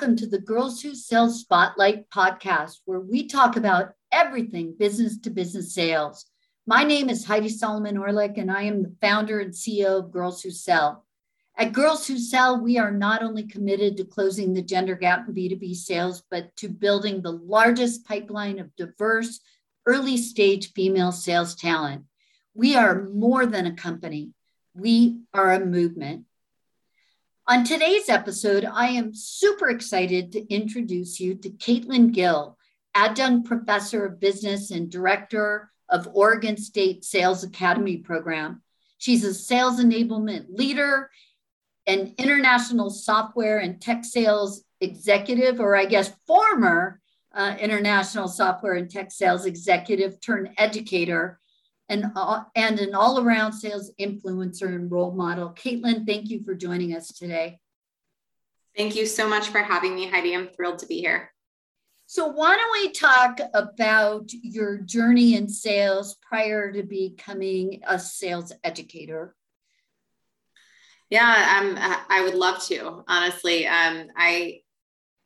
welcome to the Girls Who Sell Spotlight podcast, where we talk about everything business to business sales. My name is Heidi Solomon Orlick, and I am the founder and CEO of Girls Who Sell. At Girls Who Sell, we are not only committed to closing the gender gap in B2B sales, but to building the largest pipeline of diverse, early stage female sales talent. We are more than a company, we are a movement. On today's episode, I am super excited to introduce you to Caitlin Gill, adjunct professor of business and director of Oregon State Sales Academy program. She's a sales enablement leader, an international software and tech sales executive, or I guess former uh, international software and tech sales executive turned educator and, and an all around sales influencer and role model. Caitlin, thank you for joining us today. Thank you so much for having me, Heidi. I'm thrilled to be here. So, why don't we talk about your journey in sales prior to becoming a sales educator? Yeah, um, I would love to, honestly. Um, I,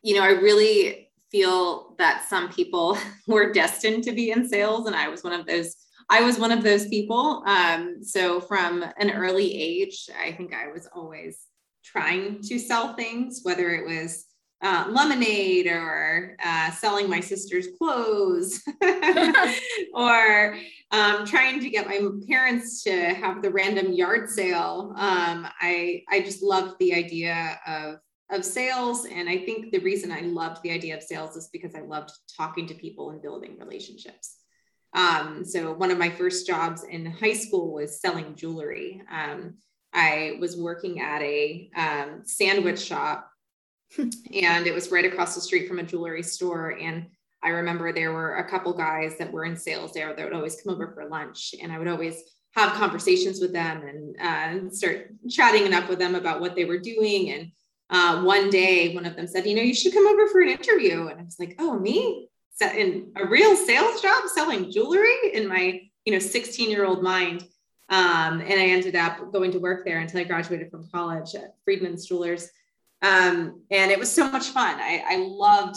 you know, I really feel that some people were destined to be in sales, and I was one of those I was one of those people. Um, so from an early age, I think I was always trying to sell things, whether it was uh, lemonade or uh, selling my sister's clothes or um, trying to get my parents to have the random yard sale. Um, I, I just loved the idea of, of sales. And I think the reason I loved the idea of sales is because I loved talking to people and building relationships. Um, so one of my first jobs in high school was selling jewelry. Um, I was working at a um, sandwich shop, and it was right across the street from a jewelry store. And I remember there were a couple guys that were in sales there that would always come over for lunch, and I would always have conversations with them and uh, start chatting enough with them about what they were doing. And uh, one day, one of them said, "You know, you should come over for an interview." And I was like, "Oh, me? In a real sales job selling jewelry in my you know 16 year old mind. Um, and i ended up going to work there until i graduated from college at friedman's jewelers. Um, and it was so much fun. I, I loved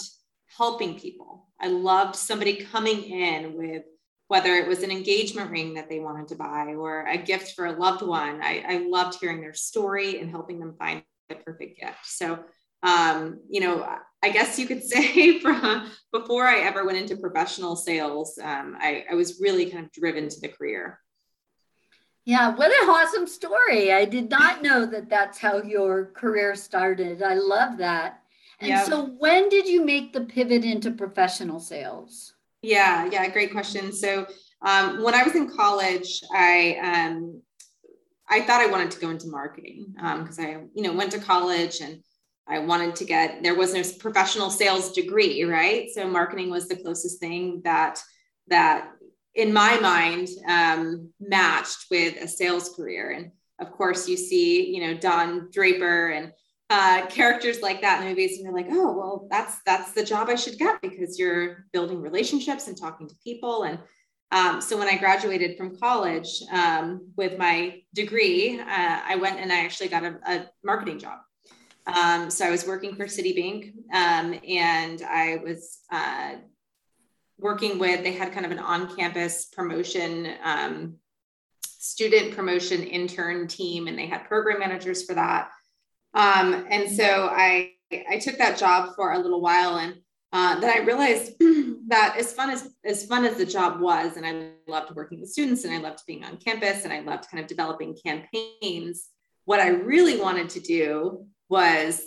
helping people. I loved somebody coming in with whether it was an engagement ring that they wanted to buy or a gift for a loved one. I, I loved hearing their story and helping them find the perfect gift. So um, you know, I guess you could say from before I ever went into professional sales, um, I, I was really kind of driven to the career. Yeah, what an awesome story. I did not know that that's how your career started. I love that. And yeah. so, when did you make the pivot into professional sales? Yeah, yeah, great question. So, um, when I was in college, I um, I thought I wanted to go into marketing because um, I, you know, went to college and I wanted to get, there was no professional sales degree, right? So marketing was the closest thing that, that in my mind um, matched with a sales career. And of course you see, you know, Don Draper and uh, characters like that in movies and you're like, oh, well, that's, that's the job I should get because you're building relationships and talking to people. And um, so when I graduated from college um, with my degree, uh, I went and I actually got a, a marketing job. Um, so I was working for Citibank um, and I was uh, working with, they had kind of an on campus promotion, um, student promotion intern team, and they had program managers for that. Um, and so I, I took that job for a little while and uh, then I realized that as fun as as fun as the job was, and I loved working with students, and I loved being on campus, and I loved kind of developing campaigns. What I really wanted to do was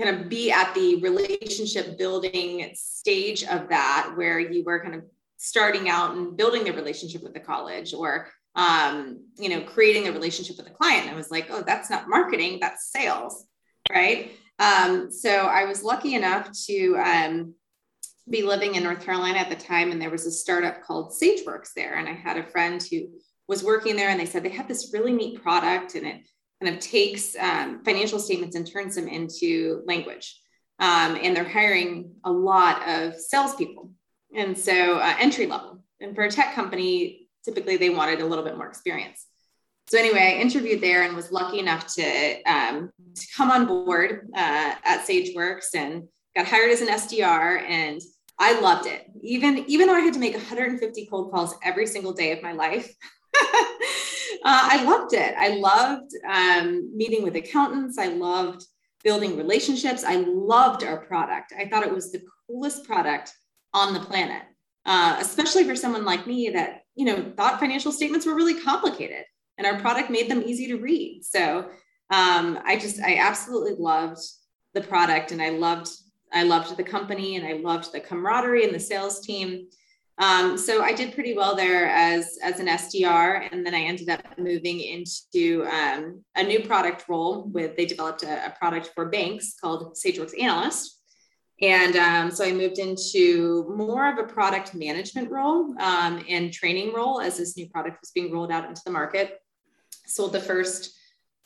kind of be at the relationship building stage of that where you were kind of starting out and building the relationship with the college or um, you know creating a relationship with the client. I was like oh that's not marketing that's sales right? Um, so i was lucky enough to um, be living in north carolina at the time and there was a startup called sageworks there and i had a friend who was working there and they said they had this really neat product and it kind of takes um, financial statements and turns them into language. Um, and they're hiring a lot of salespeople. And so uh, entry level. And for a tech company, typically they wanted a little bit more experience. so anyway, I interviewed there and was lucky enough to, um, to come on board uh, at SageWorks and got hired as an SDR and I loved it. Even, even though I had to make 150 cold calls every single day of my life, uh, I loved it. I loved um, meeting with accountants. I loved building relationships. I loved our product. I thought it was the coolest product on the planet, uh, especially for someone like me that, you know, thought financial statements were really complicated and our product made them easy to read. So um, I just, I absolutely loved the product and I loved, I loved the company and I loved the camaraderie and the sales team. Um, so I did pretty well there as, as an SDR. And then I ended up moving into um, a new product role with, they developed a, a product for banks called SageWorks Analyst. And um, so I moved into more of a product management role um, and training role as this new product was being rolled out into the market. Sold the first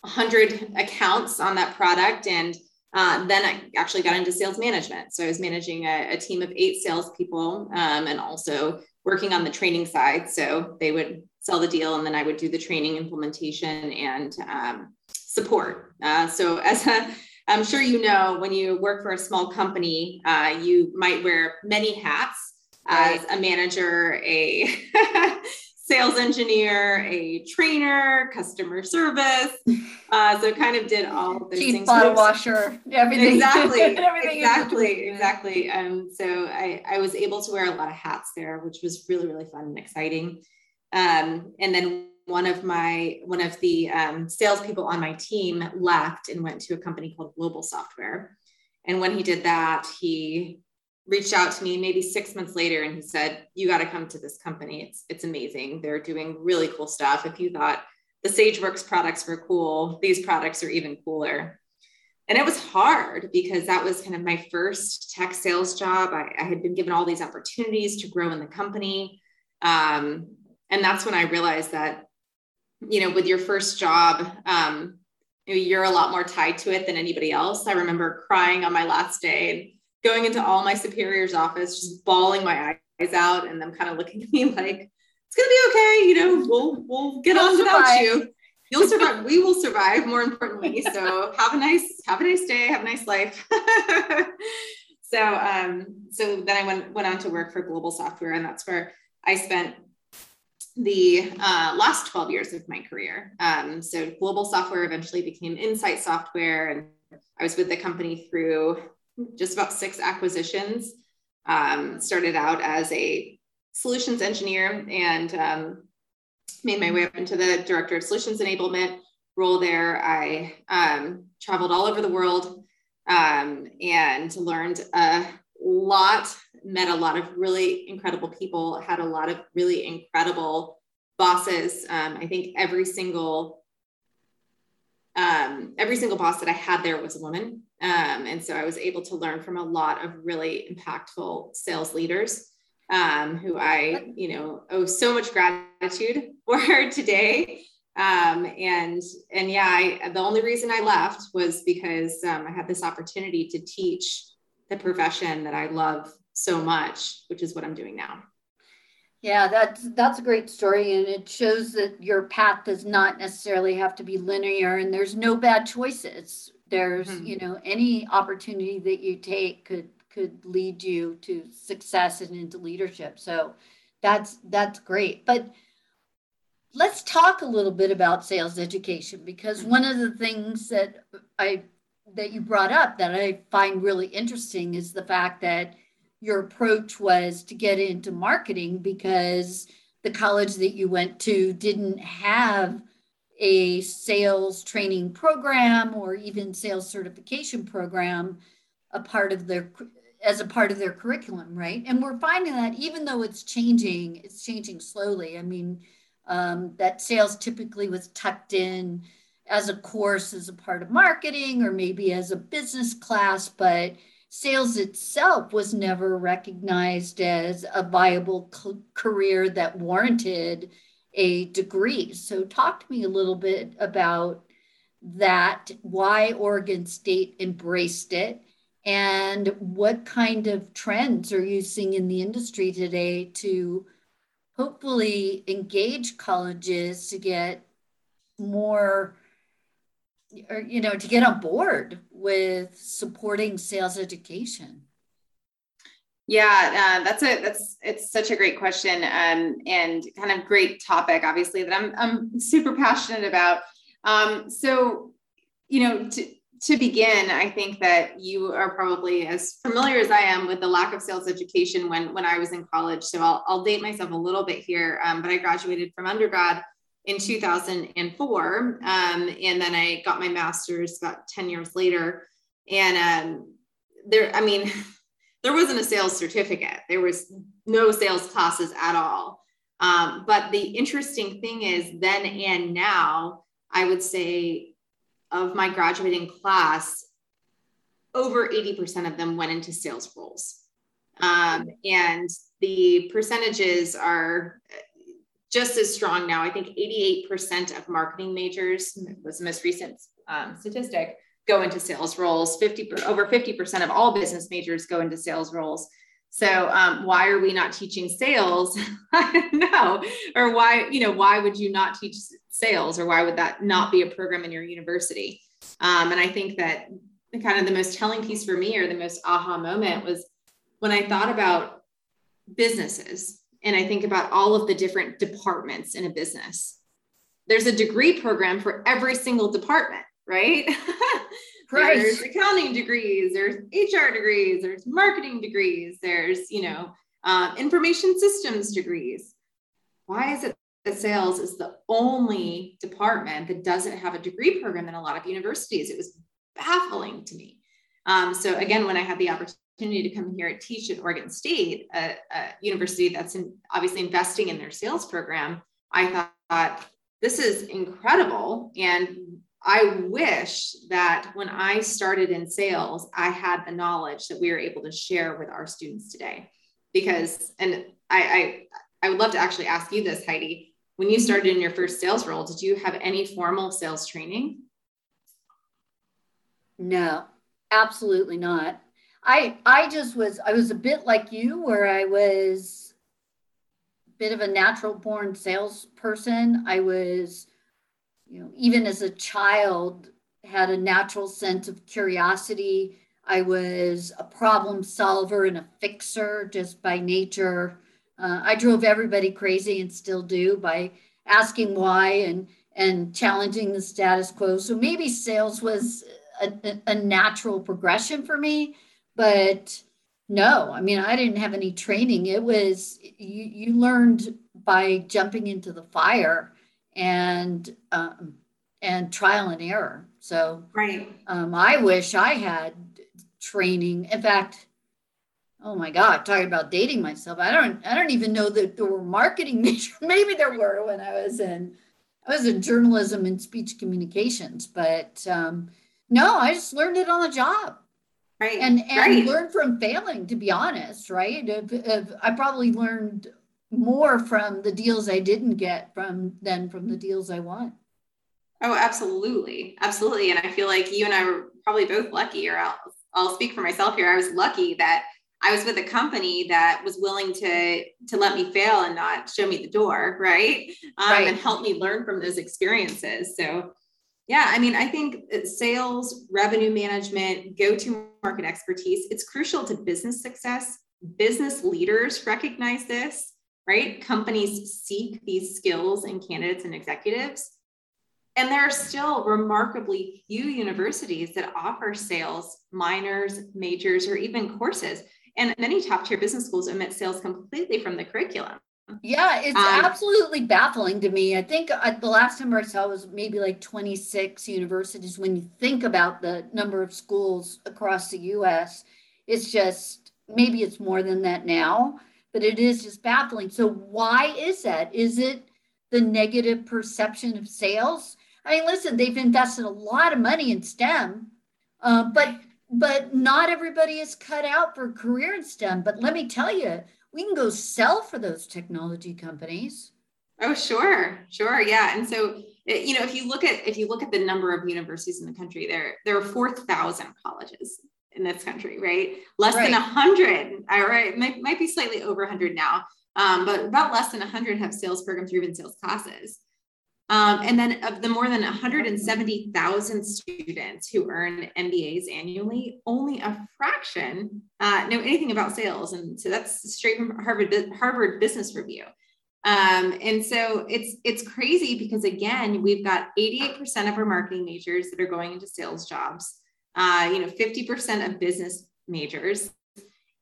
100 accounts on that product. And uh, then I actually got into sales management. So I was managing a, a team of eight salespeople um, and also working on the training side. So they would sell the deal and then I would do the training implementation and um, support. Uh, so as a I'm sure you know when you work for a small company, uh, you might wear many hats right. as a manager, a sales engineer, a trainer, customer service. Uh, so kind of did all of those Chief things. bottle washer, everything. Exactly. everything exactly. Exactly. Um, so I, I was able to wear a lot of hats there, which was really, really fun and exciting. Um, and then one of my one of the um, salespeople on my team left and went to a company called Global Software. And when he did that, he reached out to me maybe six months later and he said, "You got to come to this company. It's it's amazing. They're doing really cool stuff. If you thought the SageWorks products were cool, these products are even cooler." And it was hard because that was kind of my first tech sales job. I, I had been given all these opportunities to grow in the company. Um, and that's when I realized that you know, with your first job, um, you're a lot more tied to it than anybody else. I remember crying on my last day going into all my superior's office, just bawling my eyes out, and them kind of looking at me like, "It's gonna be okay. You know, we'll we'll get on without you. You'll survive. we will survive. More importantly, so have a nice have a nice day. Have a nice life." so um, so then I went went on to work for Global Software, and that's where I spent the uh, last 12 years of my career. Um, so global software eventually became Insight Software, and I was with the company through just about six acquisitions. Um, started out as a solutions engineer and um, made my way up into the director of solutions enablement role there. I um, traveled all over the world um, and learned a lot met a lot of really incredible people, had a lot of really incredible bosses. Um, I think every single um, every single boss that I had there was a woman. Um, and so I was able to learn from a lot of really impactful sales leaders um, who I, you know, owe so much gratitude for today. Um, and, and yeah, I, the only reason I left was because um, I had this opportunity to teach the profession that I love so much, which is what I'm doing now. Yeah, that's that's a great story, and it shows that your path does not necessarily have to be linear, and there's no bad choices. There's, mm-hmm. you know, any opportunity that you take could could lead you to success and into leadership. So that's that's great. But let's talk a little bit about sales education because one of the things that I that you brought up that I find really interesting is the fact that your approach was to get into marketing because the college that you went to didn't have a sales training program or even sales certification program a part of their as a part of their curriculum right? And we're finding that even though it's changing it's changing slowly. I mean um, that sales typically was tucked in as a course as a part of marketing or maybe as a business class but sales itself was never recognized as a viable career that warranted a degree. So, talk to me a little bit about that, why Oregon State embraced it, and what kind of trends are you seeing in the industry today to hopefully engage colleges to get more or you know to get on board with supporting sales education yeah uh, that's a that's it's such a great question um, and kind of great topic obviously that i'm, I'm super passionate about um, so you know to, to begin i think that you are probably as familiar as i am with the lack of sales education when when i was in college so i'll, I'll date myself a little bit here um, but i graduated from undergrad in 2004. Um, and then I got my master's about 10 years later. And um, there, I mean, there wasn't a sales certificate, there was no sales classes at all. Um, but the interesting thing is, then and now, I would say of my graduating class, over 80% of them went into sales roles. Um, and the percentages are just as strong now. I think 88% of marketing majors was the most recent um, statistic go into sales roles. 50 over 50% of all business majors go into sales roles. So um, why are we not teaching sales? Know. Or why, you know, why would you not teach sales or why would that not be a program in your university? Um, and I think that kind of the most telling piece for me or the most aha moment was when I thought about businesses and I think about all of the different departments in a business. There's a degree program for every single department, right? right. there's accounting degrees, there's HR degrees, there's marketing degrees, there's, you know, um, information systems degrees. Why is it that sales is the only department that doesn't have a degree program in a lot of universities? It was baffling to me. Um, so again, when I had the opportunity opportunity to come here and teach at Oregon State, a, a university that's in, obviously investing in their sales program, I thought this is incredible. And I wish that when I started in sales, I had the knowledge that we are able to share with our students today. Because, and I, I, I would love to actually ask you this, Heidi. When you started in your first sales role, did you have any formal sales training? No, absolutely not. I I just was I was a bit like you where I was a bit of a natural born salesperson. I was, you know, even as a child had a natural sense of curiosity. I was a problem solver and a fixer just by nature. Uh, I drove everybody crazy and still do by asking why and and challenging the status quo. So maybe sales was a, a natural progression for me but no, I mean, I didn't have any training. It was you, you learned by jumping into the fire and um, and trial and error. So right. Um, I wish I had training. In fact, oh my God, talking about dating myself. I don't I don't even know that there were marketing majors. Maybe there were when I was in I was in journalism and speech communications, but um, no, I just learned it on the job right and and right. learn from failing to be honest right if, if i probably learned more from the deals i didn't get from than from the deals i won oh absolutely. Absolutely. And i feel like you and i were probably both lucky or i'll, I'll speak for myself here. I was lucky that i was with a company that was willing to to let me fail and not show me the door right, um, right. and help me learn from those experiences. So yeah, I mean, I think sales, revenue management, go to market expertise, it's crucial to business success. Business leaders recognize this, right? Companies seek these skills in candidates and executives. And there are still remarkably few universities that offer sales, minors, majors, or even courses. And many top tier business schools omit sales completely from the curriculum. Yeah, it's um, absolutely baffling to me. I think uh, the last number I saw was maybe like 26 universities. When you think about the number of schools across the US, it's just maybe it's more than that now, but it is just baffling. So, why is that? Is it the negative perception of sales? I mean, listen, they've invested a lot of money in STEM, uh, but but not everybody is cut out for a career in STEM. But let me tell you, we can go sell for those technology companies. Oh, sure, sure, yeah. And so, you know, if you look at if you look at the number of universities in the country, there there are four thousand colleges in this country, right? Less right. than a hundred. All right, might might be slightly over a hundred now, um, but about less than a hundred have sales programs or even sales classes. Um, and then of the more than 170,000 students who earn MBAs annually, only a fraction uh, know anything about sales. And so that's straight from Harvard, Harvard Business Review. Um, and so it's it's crazy because again, we've got 88% of our marketing majors that are going into sales jobs. Uh, you know, 50% of business majors.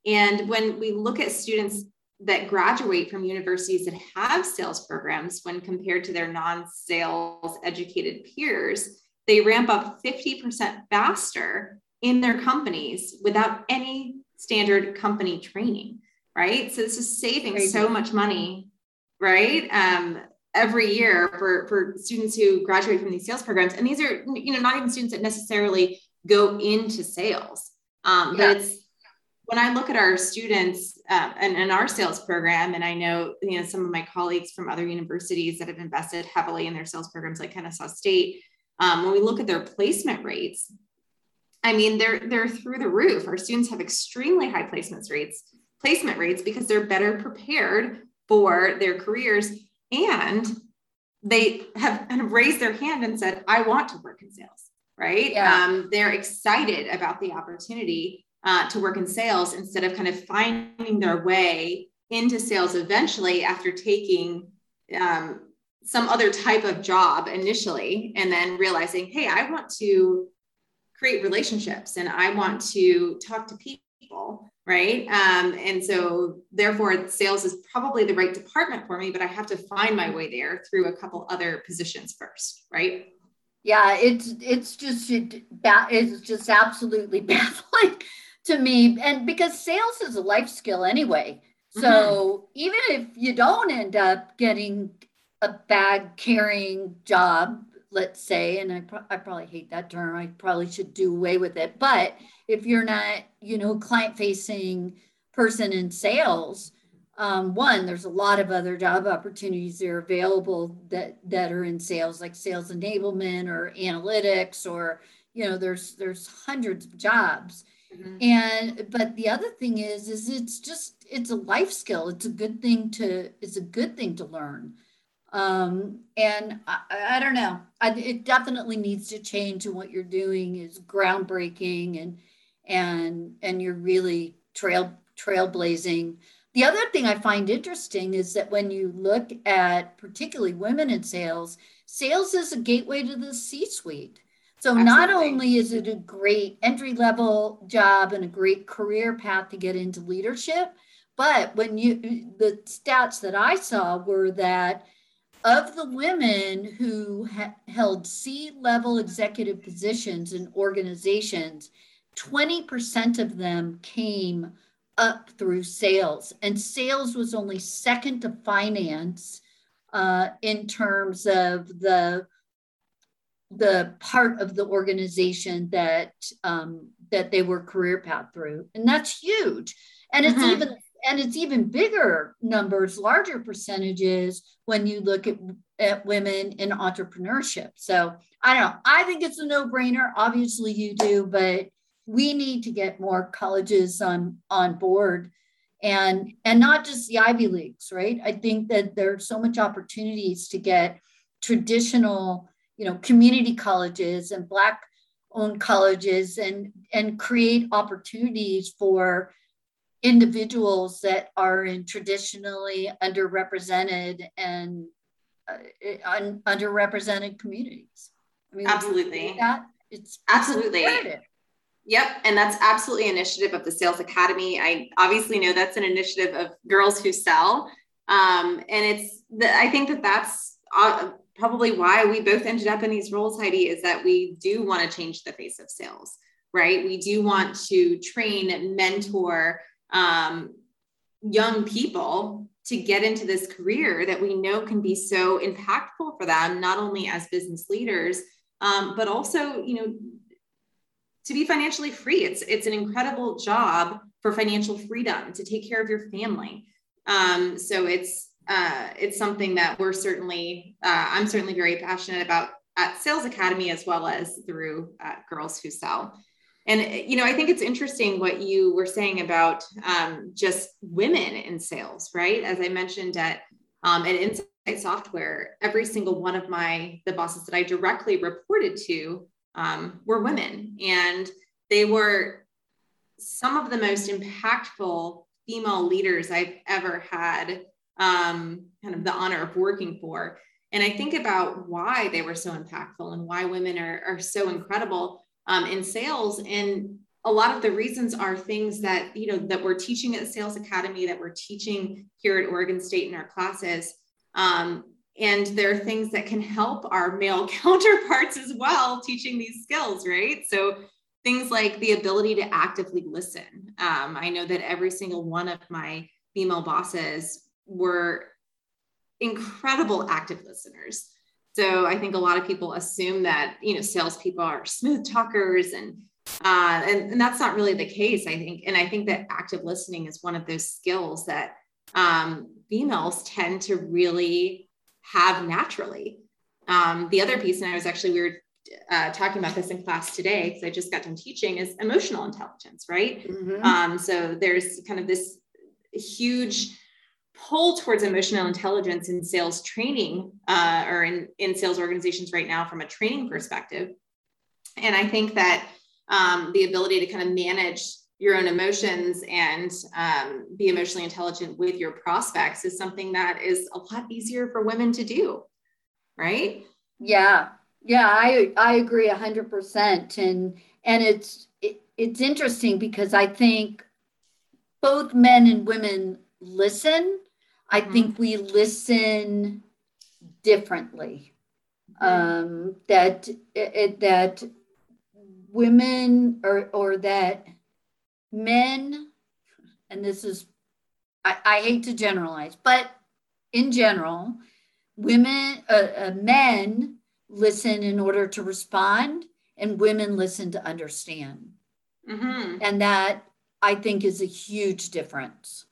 And when we look at students that graduate from universities that have sales programs when compared to their non-sales educated peers they ramp up 50% faster in their companies without any standard company training right so this is saving Crazy. so much money right um, every year for, for students who graduate from these sales programs and these are you know not even students that necessarily go into sales um, yeah. but it's when I look at our students uh, and, and, our sales program, and I know you know some of my colleagues from other universities that have invested heavily in their sales programs, like Kennesaw State, um, when we look at their placement rates, I mean they're they're through the roof. Our students have extremely high placements rates, placement rates because they're better prepared for their careers and they have kind of raised their hand and said, "I want to work in sales." Right? Yeah. Um, they're excited about the opportunity uh, to work in sales instead of kind of finding their way into sales eventually after taking um, some other type of job initially and then realizing hey i want to create relationships and i want to talk to people right um, and so therefore sales is probably the right department for me but i have to find my way there through a couple other positions first right yeah it's it's just it, it's just absolutely baffling to me. And because sales is a life skill anyway. So mm-hmm. even if you don't end up getting a bag carrying job let's say and I, pro- I probably hate that term i probably should do away with it. But if you're not you know client facing person in sales um, one there's a lot of other job opportunities that are available that that are in sales like sales enablement or analytics or you know there's there's hundreds of jobs Mm-hmm. And but the other thing is, is it's just it's a life skill. It's a good thing to it's a good thing to learn. Um, and I, I don't know. I, it definitely needs to change. And what you're doing is groundbreaking, and and and you're really trail trailblazing. The other thing I find interesting is that when you look at particularly women in sales, sales is a gateway to the C-suite. So Absolutely. not only is it a great entry level job and a great career path to get into leadership, but when you the stats that I saw were that of the women who ha- held C level executive positions in organizations, 20% of them came up through sales, and sales was only second to finance uh, in terms of the the part of the organization that um, that they were career path through, and that's huge. And it's mm-hmm. even and it's even bigger numbers, larger percentages when you look at at women in entrepreneurship. So I don't know. I think it's a no brainer. Obviously, you do, but we need to get more colleges on on board. And and not just the ivy leagues right? I think that there's so much opportunities to get traditional you know community colleges and black owned colleges and and create opportunities for individuals that are in traditionally underrepresented and uh, un, underrepresented communities. I mean absolutely. that? It's absolutely. Yep. And that's absolutely an initiative of the Sales Academy. I obviously know that's an initiative of Girls Who Sell. Um, and it's, the, I think that that's uh, probably why we both ended up in these roles, Heidi, is that we do want to change the face of sales, right? We do want to train, mentor um, young people to get into this career that we know can be so impactful for them, not only as business leaders, um, but also, you know, to be financially free. It's it's an incredible job for financial freedom to take care of your family. Um, so it's uh, it's something that we're certainly, uh, I'm certainly very passionate about at Sales Academy as well as through uh, Girls Who Sell. And, you know, I think it's interesting what you were saying about um, just women in sales, right? As I mentioned at um, an Insight software, every single one of my the bosses that I directly reported to um, were women, and they were some of the most impactful female leaders I've ever had um, kind of the honor of working for. And I think about why they were so impactful and why women are, are so incredible um, in sales. And a lot of the reasons are things that, you know, that we're teaching at Sales Academy, that we're teaching here at Oregon State in our classes. Um, and there are things that can help our male counterparts as well teaching these skills, right? So things like the ability to actively listen. Um, I know that every single one of my female bosses were incredible active listeners. So I think a lot of people assume that you know salespeople are smooth talkers, and uh, and, and that's not really the case. I think, and I think that active listening is one of those skills that um, females tend to really have naturally. Um, the other piece, and I was actually we were uh, talking about this in class today because I just got done teaching, is emotional intelligence, right? Mm-hmm. Um, so there's kind of this huge pull towards emotional intelligence in sales training uh, or in, in sales organizations right now from a training perspective. And I think that um, the ability to kind of manage your own emotions and um, be emotionally intelligent with your prospects is something that is a lot easier for women to do, right? Yeah, yeah, I I agree a hundred percent, and and it's it, it's interesting because I think both men and women listen I mm-hmm. think we listen differently. Mm-hmm. Um, that it, that women or or that men, and this is I, I hate to generalize, but in general, women uh, uh, men listen in order to respond, and women listen to understand, mm-hmm. and that I think is a huge difference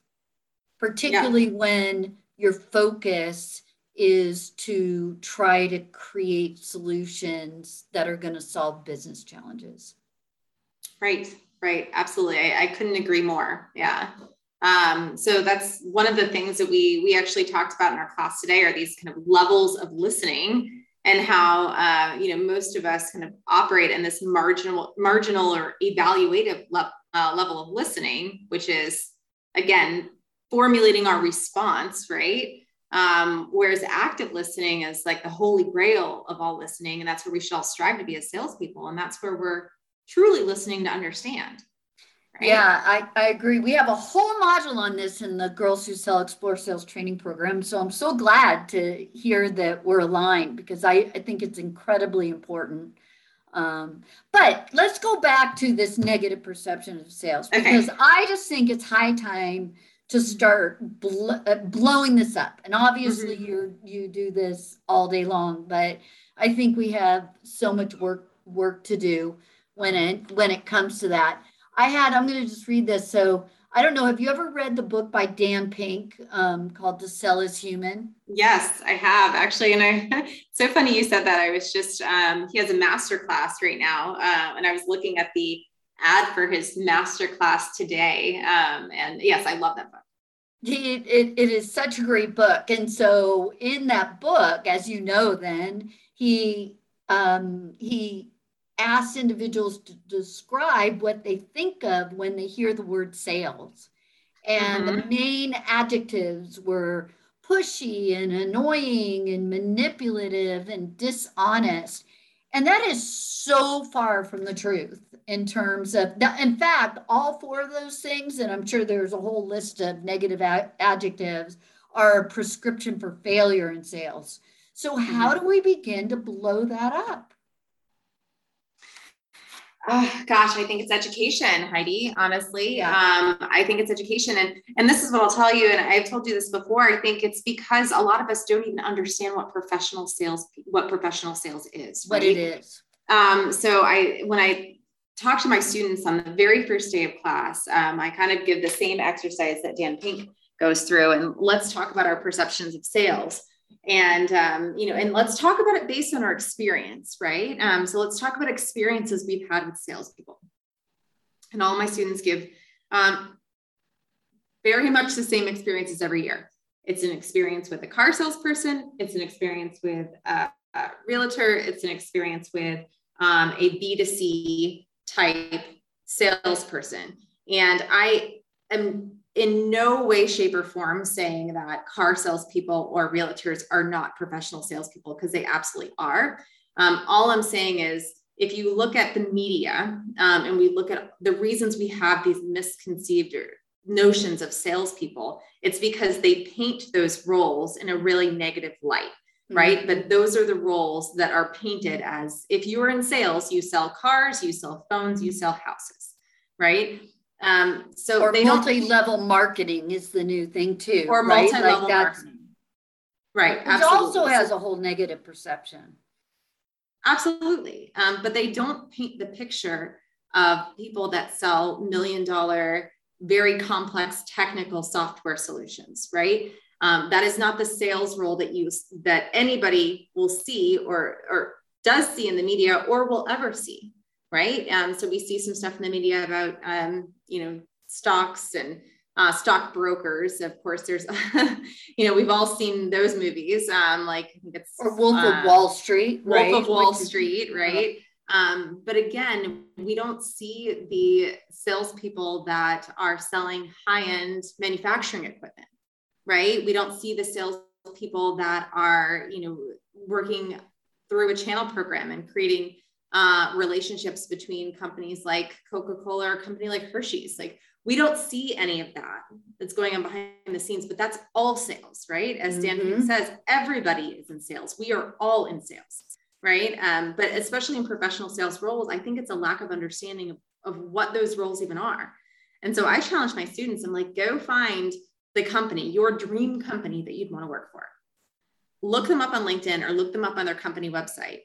particularly yeah. when your focus is to try to create solutions that are going to solve business challenges. Right, right. Absolutely. I, I couldn't agree more. Yeah. Um, so that's one of the things that we we actually talked about in our class today are these kind of levels of listening and how uh, you know most of us kind of operate in this marginal marginal or evaluative le- uh, level of listening, which is again formulating our response, right? Um, whereas active listening is like the holy grail of all listening. And that's where we should all strive to be as salespeople. And that's where we're truly listening to understand. Right? Yeah, I, I agree. We have a whole module on this in the Girls Who Sell Explore Sales training program. So I'm so glad to hear that we're aligned because I, I think it's incredibly important. Um, but let's go back to this negative perception of sales because okay. I just think it's high time to start bl- uh, blowing this up. And obviously, mm-hmm. you you do this all day long, but I think we have so much work work to do when it when it comes to that. I had I'm going to just read this. So I don't know. Have you ever read the book by Dan Pink um, called "To Sell Is Human"? Yes, I have actually, and I. so funny you said that. I was just um, he has a master class right now, uh, and I was looking at the ad for his master class today. Um, and yes, I love that book. It, it, it is such a great book. And so in that book, as you know, then he um, he asked individuals to describe what they think of when they hear the word sales. And mm-hmm. the main adjectives were pushy and annoying and manipulative and dishonest. And that is so far from the truth in terms of, in fact, all four of those things, and I'm sure there's a whole list of negative adjectives, are a prescription for failure in sales. So, how mm-hmm. do we begin to blow that up? Oh, gosh, I think it's education, Heidi. Honestly, yeah. um, I think it's education, and and this is what I'll tell you. And I've told you this before. I think it's because a lot of us don't even understand what professional sales, what professional sales is. Right? What it is. Um, so I, when I talk to my students on the very first day of class, um, I kind of give the same exercise that Dan Pink goes through, and let's talk about our perceptions of sales. And um, you know, and let's talk about it based on our experience, right? Um, so let's talk about experiences we've had with salespeople. And all my students give um, very much the same experiences every year. It's an experience with a car salesperson. It's an experience with a, a realtor. It's an experience with um, a B2C type salesperson. And I am in no way, shape, or form saying that car salespeople or realtors are not professional salespeople because they absolutely are. Um, all I'm saying is if you look at the media um, and we look at the reasons we have these misconceived notions of salespeople, it's because they paint those roles in a really negative light, mm-hmm. right? But those are the roles that are painted as if you are in sales, you sell cars, you sell phones, you sell houses, right? Um, so or multi-level marketing is the new thing too, or right? multi-level like marketing, right? Which absolutely. also has a whole negative perception. Absolutely. Um, but they don't paint the picture of people that sell million dollar, very complex technical software solutions, right? Um, that is not the sales role that you that anybody will see or or does see in the media or will ever see, right? Um, so we see some stuff in the media about um, you know stocks and uh, stock brokers. Of course, there's, you know, we've all seen those movies. Um, like I think it's or Wolf uh, of Wall Street, Wolf right? of Wall Which Street, right? Um, but again, we don't see the salespeople that are selling high-end manufacturing equipment, right? We don't see the salespeople that are, you know, working through a channel program and creating uh, relationships between companies like Coca-Cola or a company like Hershey's. Like we don't see any of that that's going on behind the scenes, but that's all sales, right? As Dan mm-hmm. says, everybody is in sales. We are all in sales, right? Um, but especially in professional sales roles, I think it's a lack of understanding of, of what those roles even are. And so I challenge my students, I'm like, go find the company, your dream company that you'd want to work for. Look them up on LinkedIn or look them up on their company website.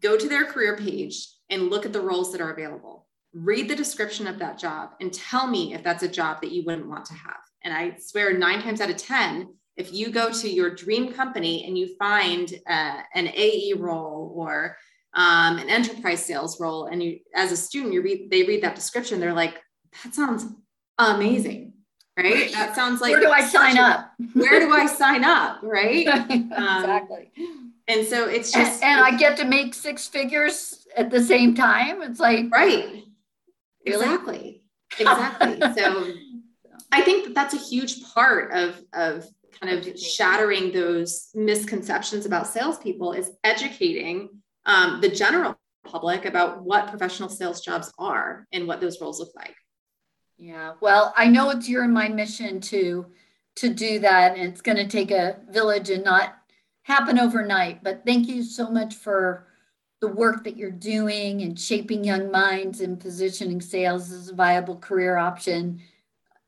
Go to their career page and look at the roles that are available read the description of that job and tell me if that's a job that you wouldn't want to have. And I swear, nine times out of 10, if you go to your dream company and you find uh, an AE role or um, an enterprise sales role, and you, as a student, you read, they read that description, they're like, that sounds amazing, right? That sounds like where do I sign up? where do I sign up, right? exactly. And so it's just, and, and I get to make six figures at the same time. It's like, right Exactly. Exactly. so I think that that's a huge part of, of kind of shattering those misconceptions about salespeople is educating um, the general public about what professional sales jobs are and what those roles look like. Yeah, well, I know it's your and my mission to to do that, and it's going to take a village and not happen overnight. But thank you so much for the work that you're doing and shaping young minds and positioning sales as a viable career option.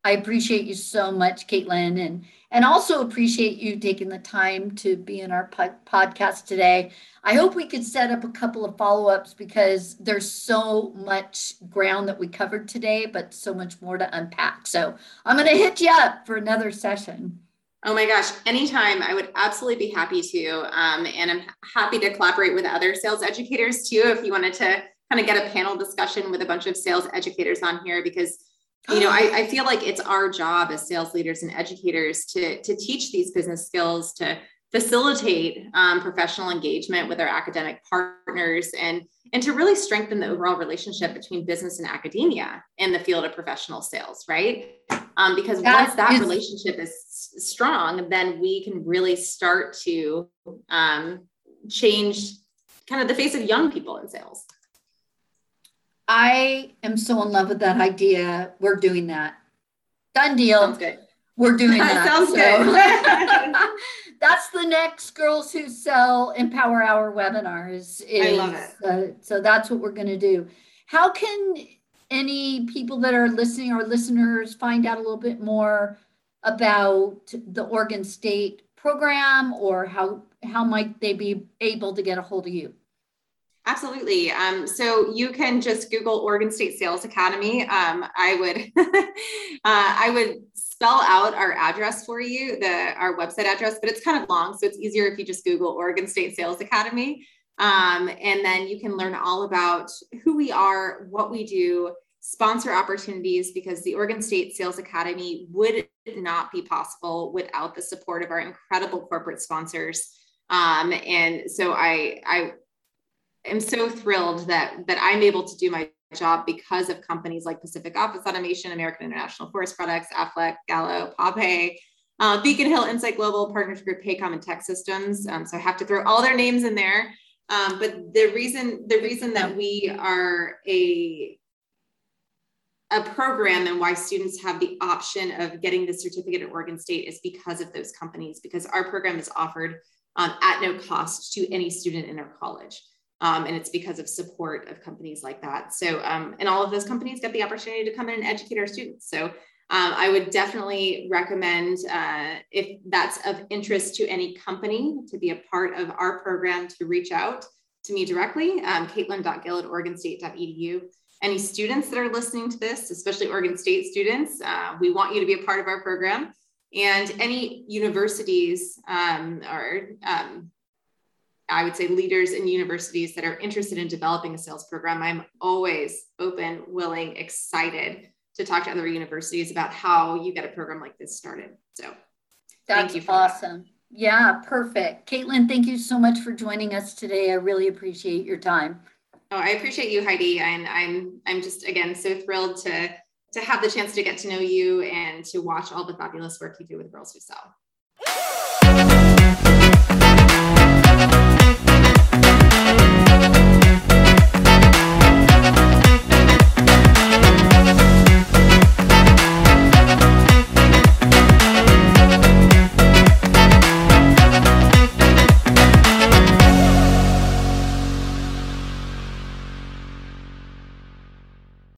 I appreciate you so much, Caitlin, and and also appreciate you taking the time to be in our po- podcast today. I hope we could set up a couple of follow ups because there's so much ground that we covered today, but so much more to unpack. So I'm going to hit you up for another session. Oh my gosh, anytime I would absolutely be happy to. Um, and I'm happy to collaborate with other sales educators too. If you wanted to kind of get a panel discussion with a bunch of sales educators on here, because you know, I, I feel like it's our job as sales leaders and educators to, to teach these business skills, to facilitate um, professional engagement with our academic partners and and to really strengthen the overall relationship between business and academia in the field of professional sales right um, because that once that is, relationship is strong then we can really start to um, change kind of the face of young people in sales i am so in love with that idea we're doing that done deal Sounds good. we're doing that sounds so. good that's the next Girls Who Sell Empower Hour webinar. Is, is I love it. Uh, so that's what we're going to do. How can any people that are listening or listeners find out a little bit more about the Oregon State program, or how how might they be able to get a hold of you? Absolutely. Um, so you can just Google Oregon State Sales Academy. Um, I would, uh, I would spell out our address for you, the our website address, but it's kind of long, so it's easier if you just Google Oregon State Sales Academy, um, and then you can learn all about who we are, what we do, sponsor opportunities because the Oregon State Sales Academy would not be possible without the support of our incredible corporate sponsors. Um, and so I, I am so thrilled that that I'm able to do my job because of companies like Pacific Office Automation, American International Forest Products, Aflac, Gallo, Pape, uh, Beacon Hill, Insight Global, Partners Group, Paycom, and TEKsystems. Um, so I have to throw all their names in there. Um, but the reason the reason that we are a a program and why students have the option of getting the certificate at Oregon State is because of those companies, because our program is offered um, at no cost to any student in our college. Um, and it's because of support of companies like that. So, um, and all of those companies get the opportunity to come in and educate our students. So, um, I would definitely recommend uh, if that's of interest to any company to be a part of our program to reach out to me directly, um, caitlin.gill at oregonstate.edu. Any students that are listening to this, especially Oregon State students, uh, we want you to be a part of our program. And any universities um, or um, I would say leaders in universities that are interested in developing a sales program, I'm always open, willing, excited to talk to other universities about how you get a program like this started. So that's thank you. awesome. That. Yeah, perfect. Caitlin, thank you so much for joining us today. I really appreciate your time. Oh, I appreciate you, Heidi. And I'm I'm just again so thrilled to to have the chance to get to know you and to watch all the fabulous work you do with Girls Who Sell.